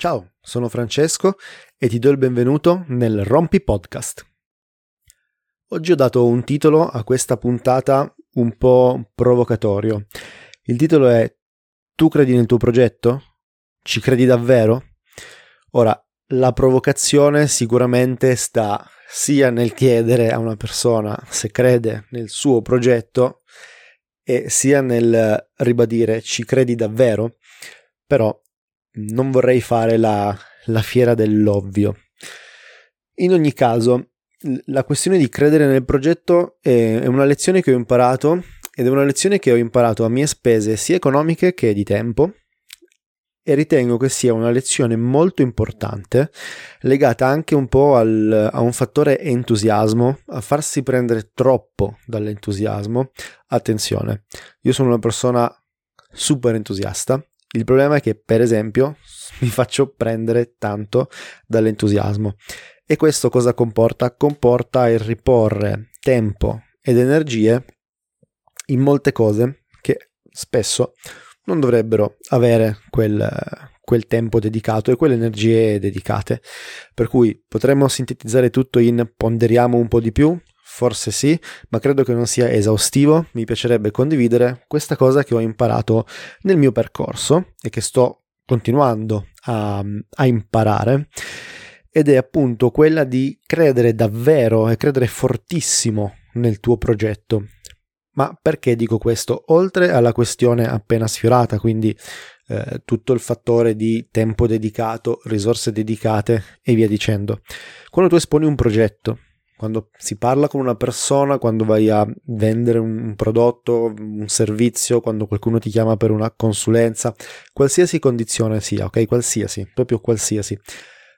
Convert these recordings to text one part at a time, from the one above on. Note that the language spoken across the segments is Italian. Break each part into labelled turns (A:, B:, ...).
A: Ciao, sono Francesco e ti do il benvenuto nel Rompi Podcast. Oggi ho dato un titolo a questa puntata un po' provocatorio. Il titolo è Tu credi nel tuo progetto? Ci credi davvero? Ora, la provocazione sicuramente sta sia nel chiedere a una persona se crede nel suo progetto e sia nel ribadire ci credi davvero, però non vorrei fare la, la fiera dell'ovvio. In ogni caso, la questione di credere nel progetto è, una lezione che ho imparato ed è una lezione che ho imparato a mie spese sia economiche che di tempo e ritengo che sia una lezione molto importante legata anche un po' al, a un fattore entusiasmo, a farsi prendere troppo dall'entusiasmo. Attenzione, io sono una persona super entusiasta il problema è che, per esempio, mi faccio prendere tanto dall'entusiasmo. E questo cosa comporta? Comporta il riporre tempo ed energie in molte cose che spesso non dovrebbero avere quel, quel tempo dedicato e quelle energie dedicate. Per cui potremmo sintetizzare tutto in ponderiamo un po' di più, Forse sì, ma credo che non sia esaustivo. Mi piacerebbe condividere questa cosa che ho imparato nel mio percorso e che sto continuando a, a imparare ed è appunto quella di credere davvero e credere fortissimo nel tuo progetto. Ma perché dico questo? Oltre alla questione appena sfiorata, quindi eh, tutto il fattore di tempo dedicato, risorse dedicate e via dicendo. Quando tu esponi un progetto, quando si parla con una persona, quando vai a vendere un prodotto, un servizio, quando qualcuno ti chiama per una consulenza, qualsiasi condizione sia, ok? Qualsiasi, proprio qualsiasi.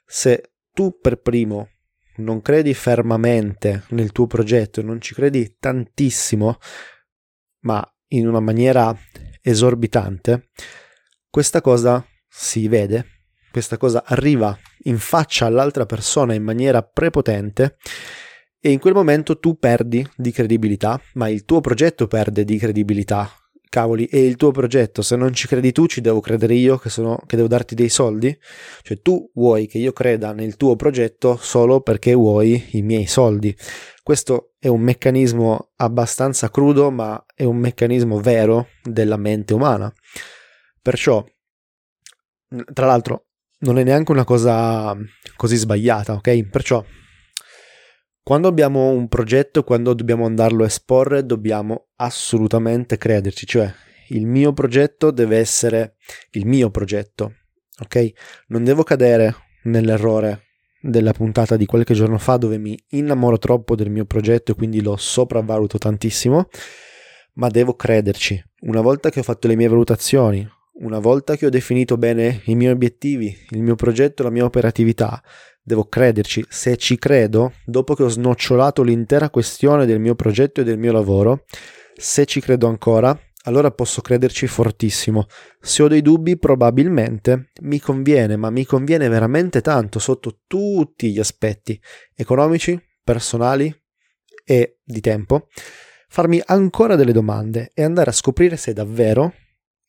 A: Se tu per primo non credi fermamente nel tuo progetto, non ci credi tantissimo, ma in una maniera esorbitante, questa cosa si vede, questa cosa arriva in faccia all'altra persona in maniera prepotente e in quel momento tu perdi di credibilità, ma il tuo progetto perde di credibilità. Cavoli, e il tuo progetto, se non ci credi tu, ci devo credere io che, sono, che devo darti dei soldi? Cioè tu vuoi che io creda nel tuo progetto solo perché vuoi i miei soldi. Questo è un meccanismo abbastanza crudo, ma è un meccanismo vero della mente umana. Perciò, tra l'altro, non è neanche una cosa così sbagliata, ok? Perciò quando abbiamo un progetto, quando dobbiamo andarlo a esporre, dobbiamo assolutamente crederci, cioè il mio progetto deve essere il mio progetto, ok? Non devo cadere nell'errore della puntata di qualche giorno fa dove mi innamoro troppo del mio progetto e quindi lo sopravvaluto tantissimo, ma devo crederci. Una volta che ho fatto le mie valutazioni, una volta che ho definito bene i miei obiettivi, il mio progetto, la mia operatività, devo crederci. Se ci credo, dopo che ho snocciolato l'intera questione del mio progetto e del mio lavoro, se ci credo ancora, allora posso crederci fortissimo. Se ho dei dubbi, probabilmente mi conviene, ma mi conviene veramente tanto sotto tutti gli aspetti economici, personali e di tempo, farmi ancora delle domande e andare a scoprire se davvero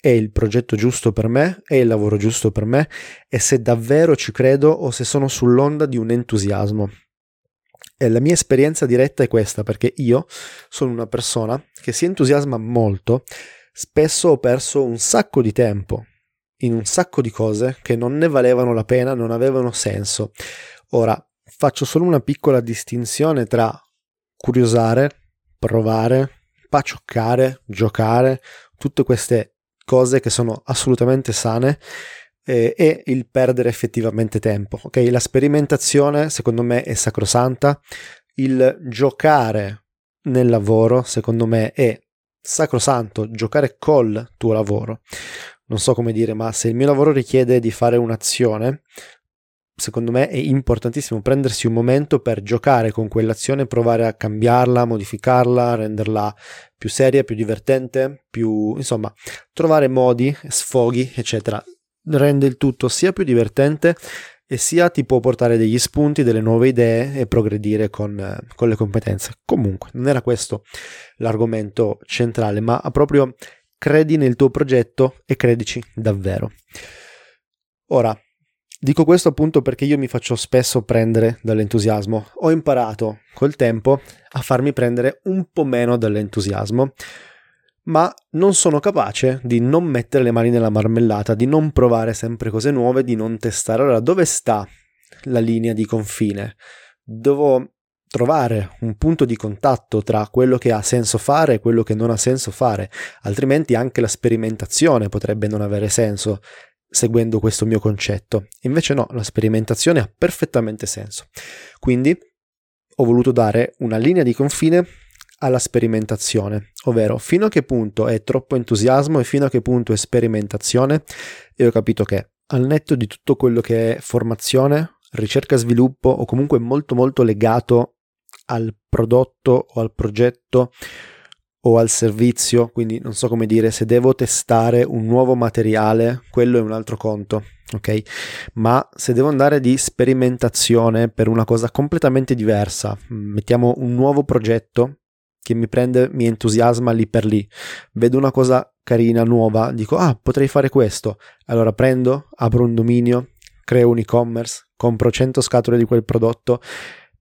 A: è il progetto giusto per me, è il lavoro giusto per me e se davvero ci credo o se sono sull'onda di un entusiasmo. E la mia esperienza diretta è questa perché io sono una persona che si entusiasma molto, spesso ho perso un sacco di tempo in un sacco di cose che non ne valevano la pena, non avevano senso. Ora faccio solo una piccola distinzione tra curiosare, provare, pacioccare, giocare, tutte queste cose che sono assolutamente sane eh, e il perdere effettivamente tempo. Ok, la sperimentazione secondo me è sacrosanta, il giocare nel lavoro secondo me è sacrosanto, giocare col tuo lavoro. Non so come dire, ma se il mio lavoro richiede di fare un'azione, secondo me è importantissimo prendersi un momento per giocare con quell'azione, provare a cambiarla, modificarla, renderla più seria, più divertente, più insomma, trovare modi, sfoghi, eccetera. Rende il tutto sia più divertente e sia ti può portare degli spunti, delle nuove idee e progredire con, con le competenze. Comunque, non era questo l'argomento centrale, ma proprio credi nel tuo progetto e credici davvero. Ora, Dico questo appunto perché io mi faccio spesso prendere dall'entusiasmo. Ho imparato col tempo a farmi prendere un po' meno dall'entusiasmo, ma non sono capace di non mettere le mani nella marmellata, di non provare sempre cose nuove, di non testare. Allora, dove sta la linea di confine? Devo trovare un punto di contatto tra quello che ha senso fare e quello che non ha senso fare, altrimenti anche la sperimentazione potrebbe non avere senso seguendo questo mio concetto. Invece no, la sperimentazione ha perfettamente senso. Quindi ho voluto dare una linea di confine alla sperimentazione, ovvero fino a che punto è troppo entusiasmo e fino a che punto è sperimentazione e ho capito che al netto di tutto quello che è formazione, ricerca e sviluppo o comunque molto molto legato al prodotto o al progetto o al servizio, quindi non so come dire, se devo testare un nuovo materiale, quello è un altro conto, ok? Ma se devo andare di sperimentazione per una cosa completamente diversa, mettiamo un nuovo progetto che mi prende, mi entusiasma lì per lì, vedo una cosa carina, nuova, dico, ah, potrei fare questo, allora prendo, apro un dominio, creo un e-commerce, compro 100 scatole di quel prodotto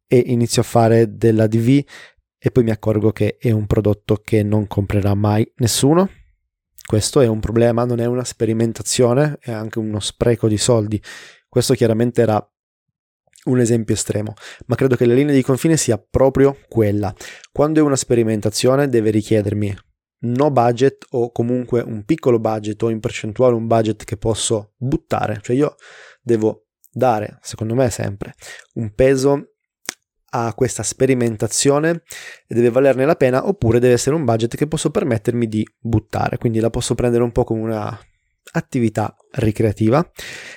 A: e inizio a fare della DV e poi mi accorgo che è un prodotto che non comprerà mai nessuno. Questo è un problema, non è una sperimentazione, è anche uno spreco di soldi. Questo chiaramente era un esempio estremo, ma credo che la linea di confine sia proprio quella. Quando è una sperimentazione deve richiedermi no budget o comunque un piccolo budget o in percentuale un budget che posso buttare, cioè io devo dare, secondo me sempre, un peso a questa sperimentazione e deve valerne la pena oppure deve essere un budget che posso permettermi di buttare, quindi la posso prendere un po' come una attività ricreativa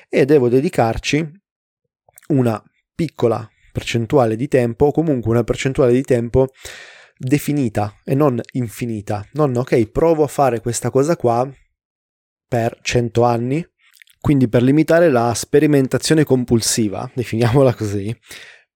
A: e devo dedicarci una piccola percentuale di tempo o comunque una percentuale di tempo definita e non infinita. Non ok, provo a fare questa cosa qua per 100 anni, quindi per limitare la sperimentazione compulsiva, definiamola così,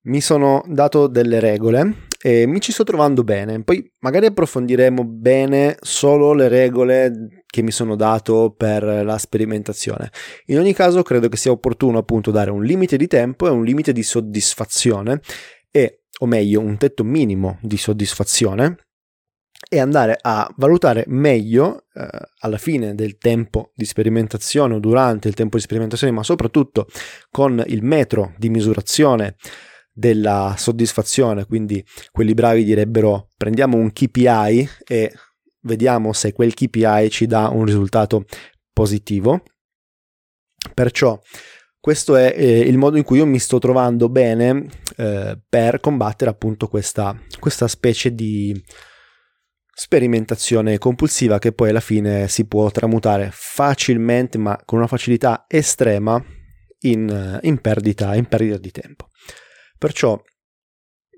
A: mi sono dato delle regole e mi ci sto trovando bene. Poi magari approfondiremo bene solo le regole che mi sono dato per la sperimentazione. In ogni caso credo che sia opportuno appunto dare un limite di tempo e un limite di soddisfazione e o meglio un tetto minimo di soddisfazione e andare a valutare meglio eh, alla fine del tempo di sperimentazione o durante il tempo di sperimentazione, ma soprattutto con il metro di misurazione della soddisfazione, quindi quelli bravi direbbero prendiamo un KPI e vediamo se quel KPI ci dà un risultato positivo. Perciò questo è eh, il modo in cui io mi sto trovando bene eh, per combattere appunto questa, questa specie di sperimentazione compulsiva che poi alla fine si può tramutare facilmente ma con una facilità estrema in, in, perdita, in perdita di tempo. Perciò,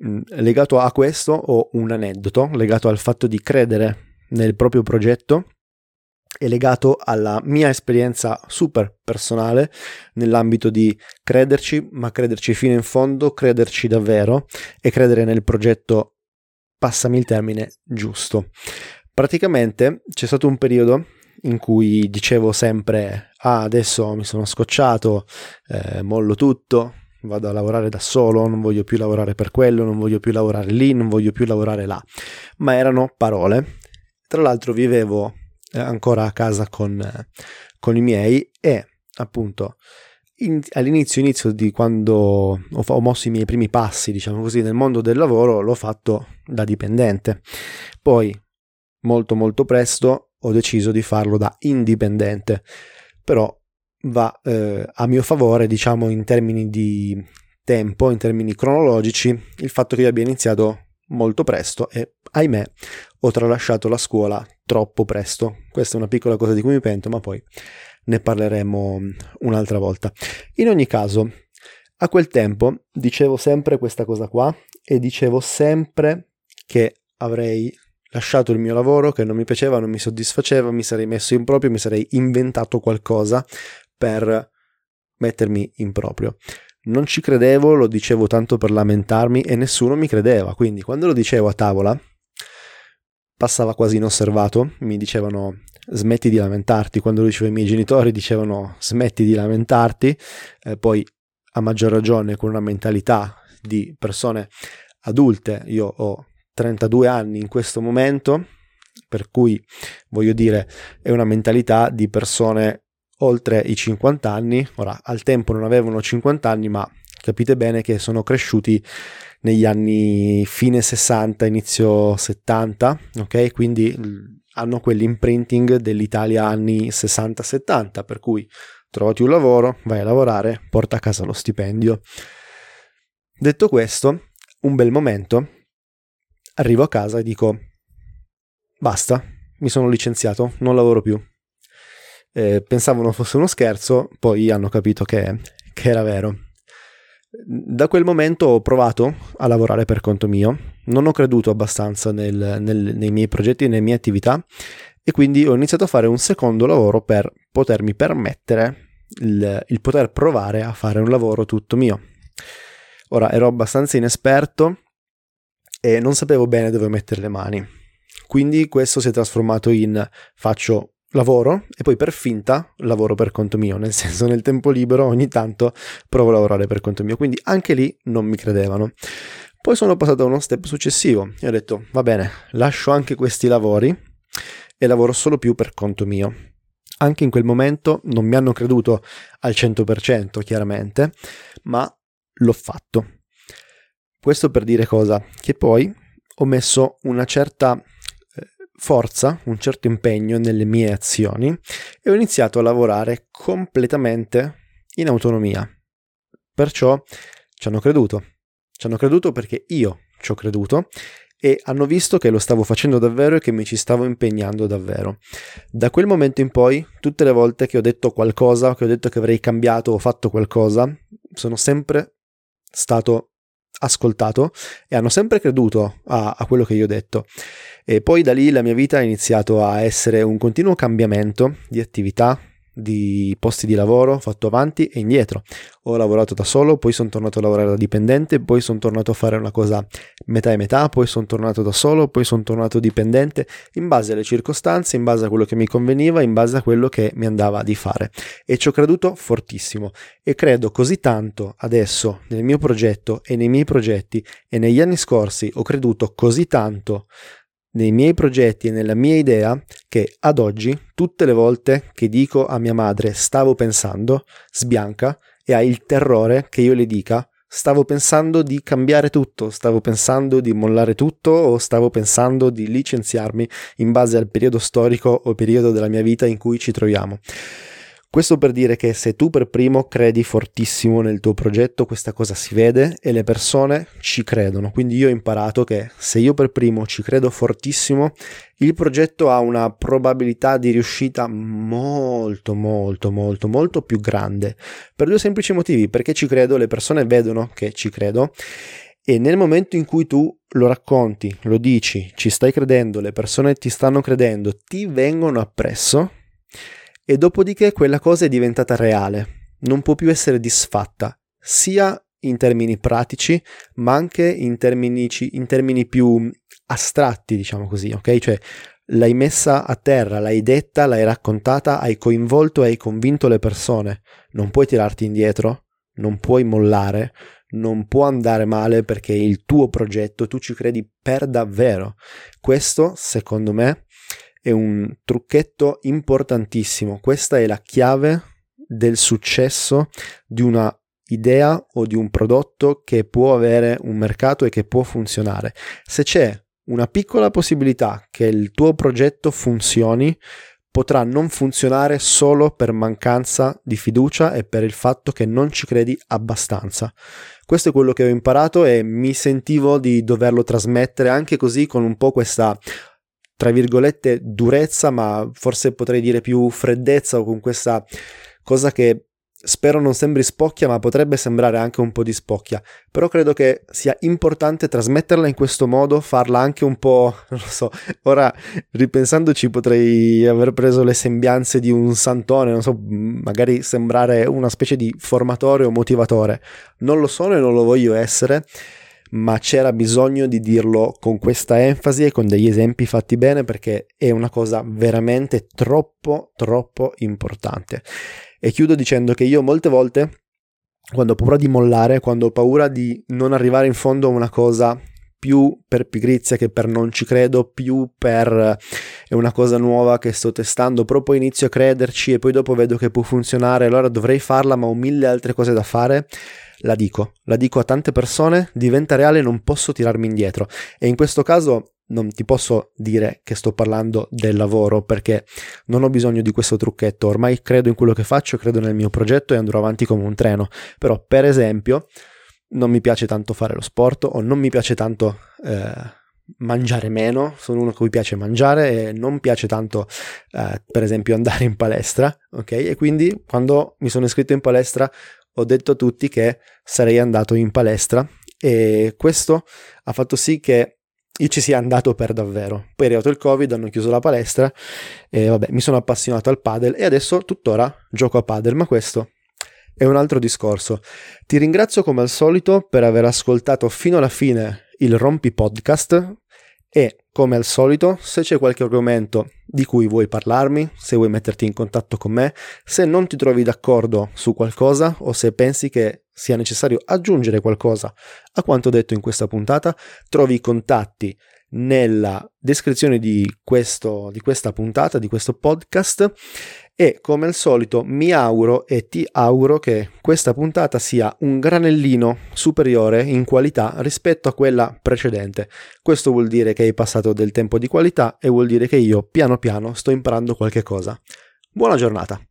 A: mm, legato a questo, ho un aneddoto legato al fatto di credere nel proprio progetto e legato alla mia esperienza super personale nell'ambito di crederci, ma crederci fino in fondo, crederci davvero e credere nel progetto, passami il termine, giusto. Praticamente c'è stato un periodo in cui dicevo sempre ah adesso mi sono scocciato, eh, mollo tutto, vado a lavorare da solo, non voglio più lavorare per quello, non voglio più lavorare lì, non voglio più lavorare là. Ma erano parole. Tra l'altro vivevo eh, ancora a casa con, eh, con i miei e appunto in, all'inizio inizio di quando ho, ho, mosso i miei primi passi, diciamo così, nel mondo del lavoro, l'ho fatto da dipendente. Poi, molto molto presto, ho deciso di farlo da indipendente. Però va eh, a mio favore, diciamo in termini di tempo, in termini cronologici, il fatto che io abbia iniziato molto presto e ahimè ho tralasciato la scuola troppo presto. Questa è una piccola cosa di cui mi pento, ma poi ne parleremo un'altra volta. In ogni caso, a quel tempo dicevo sempre questa cosa qua e dicevo sempre che avrei lasciato il mio lavoro che non mi piaceva, non mi soddisfaceva, mi sarei messo in proprio, mi sarei inventato qualcosa per mettermi in proprio. Non ci credevo, lo dicevo tanto per lamentarmi e nessuno mi credeva, quindi quando lo dicevo a tavola passava quasi inosservato, mi dicevano smetti di lamentarti. Quando lo dicevo ai miei genitori dicevano smetti di lamentarti, eh, poi a maggior ragione con una mentalità di persone adulte, io ho 32 anni in questo momento, per cui voglio dire è una mentalità di persone oltre i 50 anni, ora al tempo non avevano 50 anni ma capite bene che sono cresciuti negli anni fine 60, inizio 70, ok? Quindi hanno quell'imprinting dell'Italia anni 60-70, per cui trovati un lavoro, vai a lavorare, porta a casa lo stipendio. Detto questo, un bel momento, arrivo a casa e dico, basta, mi sono licenziato, non lavoro più. Eh, pensavano fosse uno scherzo, poi hanno capito che, che era vero. Da quel momento ho provato a lavorare per conto mio, non ho creduto abbastanza nel, nel, nei miei progetti e nelle mie attività e quindi ho iniziato a fare un secondo lavoro per potermi permettere il, il poter provare a fare un lavoro tutto mio. Ora ero abbastanza inesperto e non sapevo bene dove mettere le mani, quindi questo si è trasformato in faccio lavoro e poi per finta lavoro per conto mio, nel senso nel tempo libero ogni tanto provo a lavorare per conto mio, quindi anche lì non mi credevano. Poi sono passato a uno step successivo e ho detto va bene, lascio anche questi lavori e lavoro solo più per conto mio. Anche in quel momento non mi hanno creduto al 100% chiaramente, ma l'ho fatto. Questo per dire cosa? Che poi ho messo una certa forza, un certo impegno nelle mie azioni e ho iniziato a lavorare completamente in autonomia. Perciò ci hanno creduto. Ci hanno creduto perché io ci ho creduto e hanno visto che lo stavo facendo davvero e che mi ci stavo impegnando davvero. Da quel momento in poi, tutte le volte che ho detto qualcosa, che ho detto che avrei cambiato o fatto qualcosa, sono sempre stato ascoltato e hanno sempre creduto a, a quello che io ho detto. E poi da lì la mia vita ha iniziato a essere un continuo cambiamento di attività, di posti di lavoro fatto avanti e indietro. Ho lavorato da solo, poi sono tornato a lavorare da dipendente, poi sono tornato a fare una cosa metà e metà, poi sono tornato da solo, poi sono tornato dipendente, in base alle circostanze, in base a quello che mi conveniva, in base a quello che mi andava di fare. E ci ho creduto fortissimo e credo così tanto adesso nel mio progetto e nei miei progetti e negli anni scorsi ho creduto così tanto nei miei progetti e nella mia idea che ad oggi tutte le volte che dico a mia madre stavo pensando, sbianca e ha il terrore che io le dica stavo pensando di cambiare tutto, stavo pensando di mollare tutto o stavo pensando di licenziarmi in base al periodo storico o periodo della mia vita in cui ci troviamo. Questo per dire che se tu per primo credi fortissimo nel tuo progetto, questa cosa si vede e le persone ci credono. Quindi io ho imparato che se io per primo ci credo fortissimo, il progetto ha una probabilità di riuscita molto, molto, molto, molto più grande. Per due semplici motivi, perché ci credo, le persone vedono che ci credo e nel momento in cui tu lo racconti, lo dici, ci stai credendo, le persone ti stanno credendo, ti vengono appresso e dopodiché quella cosa è diventata reale, non può più essere disfatta, sia in termini pratici, ma anche in termini, in termini più astratti, diciamo così, ok? Cioè l'hai messa a terra, l'hai detta, l'hai raccontata, hai coinvolto e hai convinto le persone. Non puoi tirarti indietro, non puoi mollare, non può andare male perché il tuo progetto, tu ci credi per davvero. Questo, secondo me, è un trucchetto importantissimo. Questa è la chiave del successo di una idea o di un prodotto che può avere un mercato e che può funzionare. Se c'è una piccola possibilità che il tuo progetto funzioni, potrà non funzionare solo per mancanza di fiducia e per il fatto che non ci credi abbastanza. Questo è quello che ho imparato e mi sentivo di doverlo trasmettere anche così con un po' questa tra virgolette durezza, ma forse potrei dire più freddezza o con questa cosa che spero non sembri spocchia, ma potrebbe sembrare anche un po' di spocchia. Però credo che sia importante trasmetterla in questo modo, farla anche un po', non lo so, ora ripensandoci potrei aver preso le sembianze di un santone, non so, magari sembrare una specie di formatore o motivatore. Non lo sono e non lo voglio essere ma c'era bisogno di dirlo con questa enfasi e con degli esempi fatti bene perché è una cosa veramente troppo, troppo importante. E chiudo dicendo che io molte volte quando ho paura di mollare, quando ho paura di non arrivare in fondo a una cosa più per pigrizia che per non ci credo, più per è una cosa nuova che sto testando, però poi inizio a crederci e poi dopo vedo che può funzionare, allora dovrei farla, ma ho mille altre cose da fare. La dico, la dico a tante persone, diventa reale, non posso tirarmi indietro. E in questo caso non ti posso dire che sto parlando del lavoro perché non ho bisogno di questo trucchetto, ormai credo in quello che faccio, credo nel mio progetto e andrò avanti come un treno. Però, per esempio, non mi piace tanto fare lo sport o non mi piace tanto eh, mangiare meno, sono uno a cui piace mangiare e non piace tanto eh, per esempio andare in palestra, ok? E quindi quando mi sono iscritto in palestra ho detto a tutti che sarei andato in palestra e questo ha fatto sì che io ci sia andato per davvero. Poi è arrivato il Covid, hanno chiuso la palestra e vabbè, mi sono appassionato al padel e adesso tuttora gioco a padel, ma questo è un altro discorso. Ti ringrazio come al solito per aver ascoltato fino alla fine il Rompi Podcast e come al solito se c'è qualche argomento di cui vuoi parlarmi, se vuoi metterti in contatto con me, se non ti trovi d'accordo su qualcosa o se pensi che sia necessario aggiungere qualcosa a quanto detto in questa puntata, trovi i contatti nella descrizione di, questo, di questa puntata, di questo podcast e come al solito mi auguro e ti auguro che questa puntata sia un granellino superiore in qualità rispetto a quella precedente. Questo vuol dire che hai passato del tempo di qualità e vuol dire che io piano piano sto imparando qualche cosa. Buona giornata!